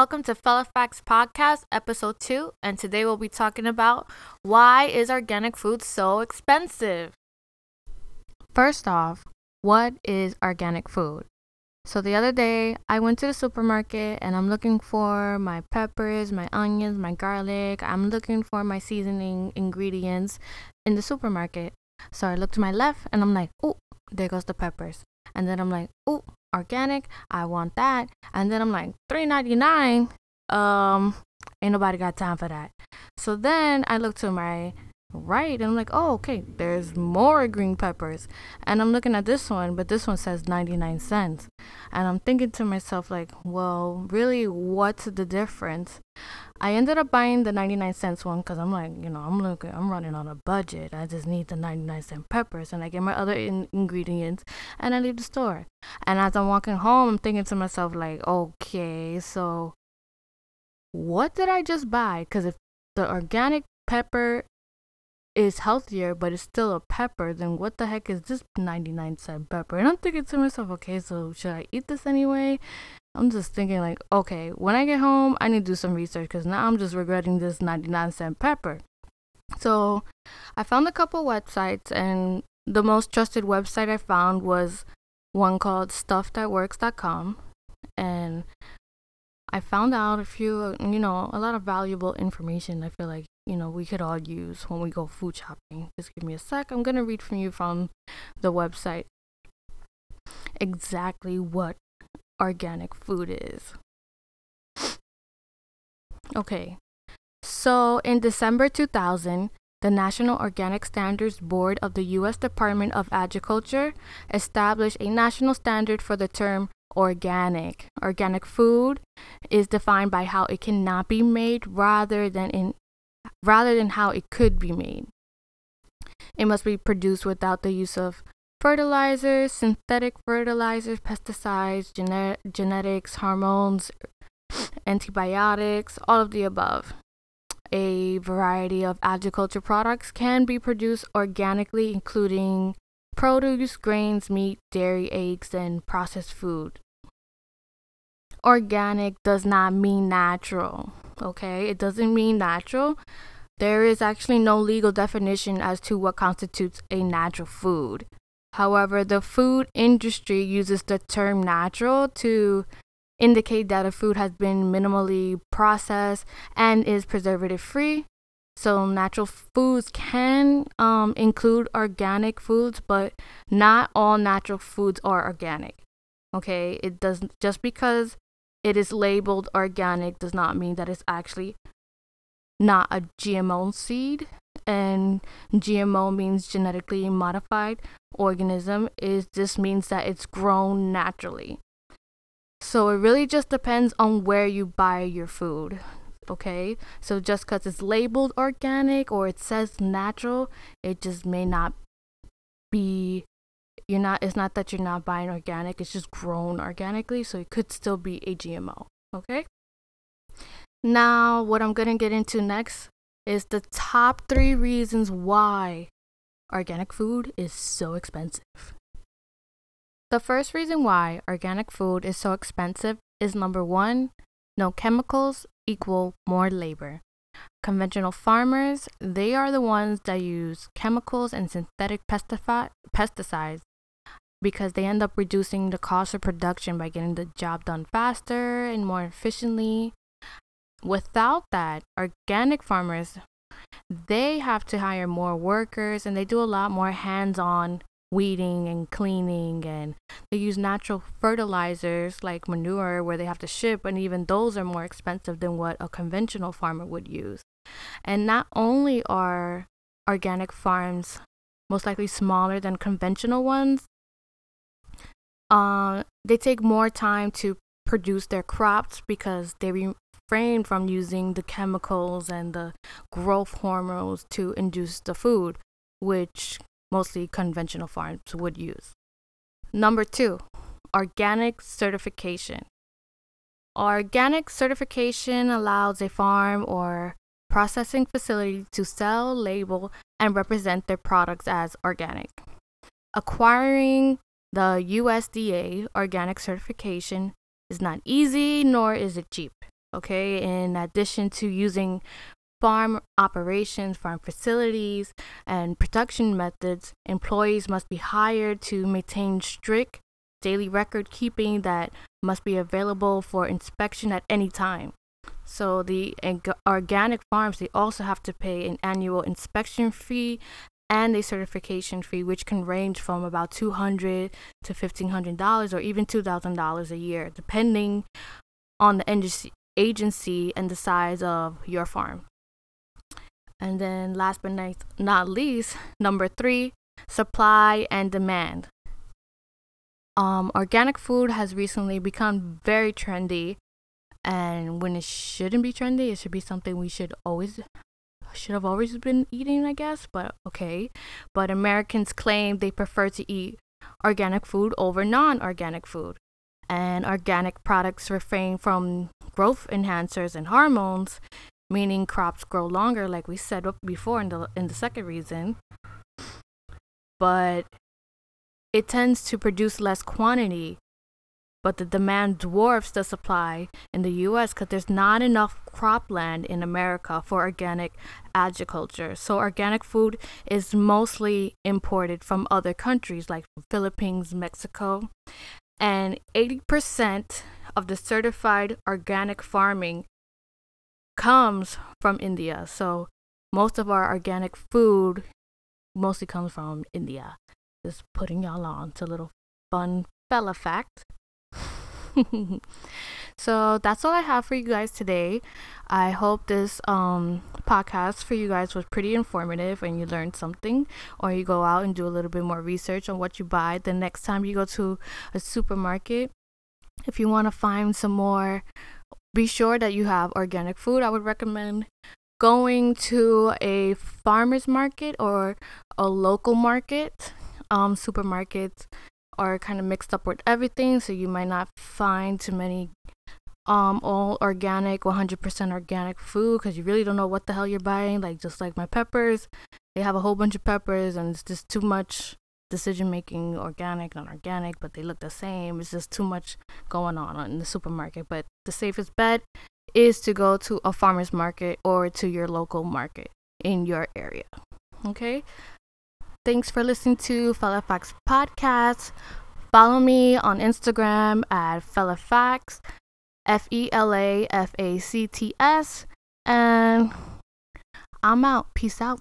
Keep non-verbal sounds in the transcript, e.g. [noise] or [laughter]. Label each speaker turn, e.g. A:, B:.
A: Welcome to Fela Facts Podcast, episode 2, and today we'll be talking about why is organic food so expensive? First off, what is organic food? So the other day, I went to the supermarket and I'm looking for my peppers, my onions, my garlic. I'm looking for my seasoning ingredients in the supermarket. So I look to my left and I'm like, oh, there goes the peppers. And then I'm like, oh, organic, I want that. And then I'm like, three ninety nine. Um, ain't nobody got time for that. So then I look to my right and I'm like, oh, okay, there's more green peppers. And I'm looking at this one, but this one says 99 cents. And I'm thinking to myself, like, well, really, what's the difference? I ended up buying the 99 cents one because I'm like, you know, I'm looking, I'm running on a budget. I just need the 99 cent peppers. And I get my other in- ingredients and I leave the store. And as I'm walking home, I'm thinking to myself, like, okay, so what did I just buy? Because if the organic pepper is healthier, but it's still a pepper, then what the heck is this 99 cent pepper? And I'm thinking to myself, okay, so should I eat this anyway? I'm just thinking, like, okay, when I get home, I need to do some research because now I'm just regretting this 99 cent pepper. So I found a couple websites, and the most trusted website I found was one called stuffthatworks.com. And I found out a few, you know, a lot of valuable information I feel like you know, we could all use when we go food shopping. Just give me a sec. I'm to read from you from the website exactly what organic food is. Okay. So, in December 2000, the National Organic Standards Board of the U.S. Department of Agriculture established a national standard for the term organic. Organic food is defined by how it cannot be made rather than in rather than how it could be made. It must be produced without the use of fertilizers, synthetic fertilizers, pesticides, genet- genetics, hormones, antibiotics, all of the above. A variety of agriculture products can be produced organically, including produce, grains, meat, dairy, eggs, and processed food. Organic does not mean natural okay? It doesn't mean natural. There is actually no legal definition as to what constitutes a natural food. However, the food industry uses the term natural to indicate that a food has been minimally processed and is preservative free. So, natural foods can um, include organic foods, but not all natural foods are organic. Okay, it doesn't just because it is labeled organic does not mean that it's actually not a GMO seed. And GMO means genetically modified organism. Is this means that it's grown naturally. So it really just depends on where you buy your food. Okay, so just because it's labeled organic or it says natural, it just may not be you're not it's not that you're not buying organic it's just grown organically so it could still be a gmo okay? Now what i'm going to get into next is the top three reasons why organic food is so expensive. The first reason why organic food is so expensive is number one no chemicals equal more labor. Conventional farmers they are the ones that use chemicals and synthetic pesticides because they end up reducing the cost of production by getting the job done faster and more efficiently. Without that, organic farmers they have to hire more workers and they do a lot more hands-on weeding and cleaning and they use natural fertilizers like manure where they have to ship and even those are more expensive than what a conventional farmer would use. And not only are organic farms most likely smaller than conventional ones, uh, they take more time to produce their crops because they refrain from using the chemicals and the growth hormones to induce the food, which mostly conventional farms would use. Number two, organic certification. Organic certification allows a farm or processing facility to sell, label, and represent their products as organic. Acquiring the USDA organic certification is not easy nor is it cheap. Okay, in addition to using farm operations, farm facilities, and production methods, employees must be hired to maintain strict daily record keeping that must be available for inspection at any time. So the organic farms they also have to pay an annual inspection fee and a certification fee, which can range from about two hundred to fifteen hundred dollars, or even two thousand dollars a year, depending on the agency and the size of your farm. And then, last but not least, number three, supply and demand. Um, organic food has recently become very trendy, and when it shouldn't be trendy, it should be something we should always should have always been eating, I guess. But okay, but Americans claim they prefer to eat organic food over non-organic food, and organic products refrain from growth enhancers and hormones, meaning crops grow longer, like we said before in the in the second reason. But it tends to produce less quantity, but the demand dwarfs the supply in the US because there's not enough cropland in America for organic agriculture. So, organic food is mostly imported from other countries like Philippines, Mexico, and 80% of the certified organic farming comes from India. So, most of our organic food mostly comes from India. Just putting y'all on to a little fun fella fact. [laughs] so that's all I have for you guys today. I hope this um, podcast for you guys was pretty informative and you learned something, or you go out and do a little bit more research on what you buy the next time you go to a supermarket. If you want to find some more, be sure that you have organic food. I would recommend going to a farmer's market or a local market. Um, supermarkets are kind of mixed up with everything, so you might not find too many um all organic 100% organic food because you really don't know what the hell you're buying like just like my peppers they have a whole bunch of peppers and it's just too much decision making organic non-organic but they look the same it's just too much going on in the supermarket but the safest bet is to go to a farmer's market or to your local market in your area. Okay? Thanks for listening to Fela Facts Podcast. Follow me on Instagram at Fela Facts, F E L A F A C T S. And I'm out. Peace out.